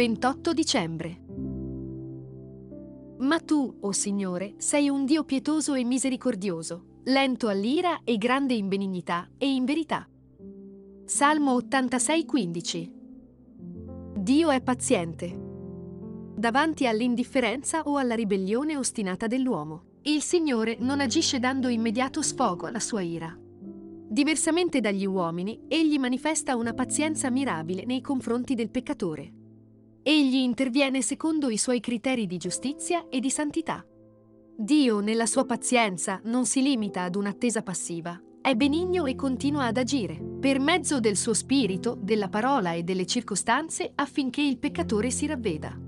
28 dicembre. Ma tu, o oh Signore, sei un Dio pietoso e misericordioso, lento all'ira e grande in benignità e in verità. Salmo 86,15 Dio è paziente. Davanti all'indifferenza o alla ribellione ostinata dell'uomo, il Signore non agisce dando immediato sfogo alla sua ira. Diversamente dagli uomini, egli manifesta una pazienza mirabile nei confronti del peccatore. Egli interviene secondo i suoi criteri di giustizia e di santità. Dio, nella sua pazienza, non si limita ad un'attesa passiva, è benigno e continua ad agire, per mezzo del suo spirito, della parola e delle circostanze affinché il peccatore si ravveda.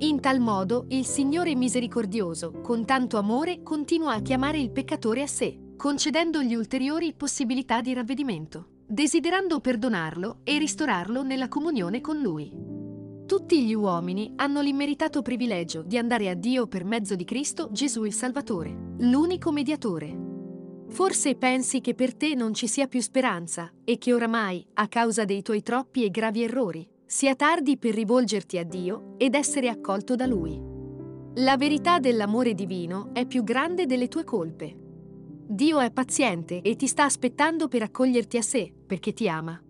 In tal modo il Signore misericordioso, con tanto amore, continua a chiamare il peccatore a sé, concedendogli ulteriori possibilità di ravvedimento, desiderando perdonarlo e ristorarlo nella comunione con Lui. Tutti gli uomini hanno l'immeritato privilegio di andare a Dio per mezzo di Cristo Gesù il Salvatore, l'unico mediatore. Forse pensi che per te non ci sia più speranza e che oramai, a causa dei tuoi troppi e gravi errori, sia tardi per rivolgerti a Dio ed essere accolto da Lui. La verità dell'amore divino è più grande delle tue colpe. Dio è paziente e ti sta aspettando per accoglierti a sé, perché ti ama.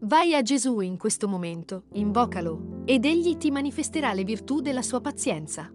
Vai a Gesù in questo momento, invocalo, ed egli ti manifesterà le virtù della sua pazienza.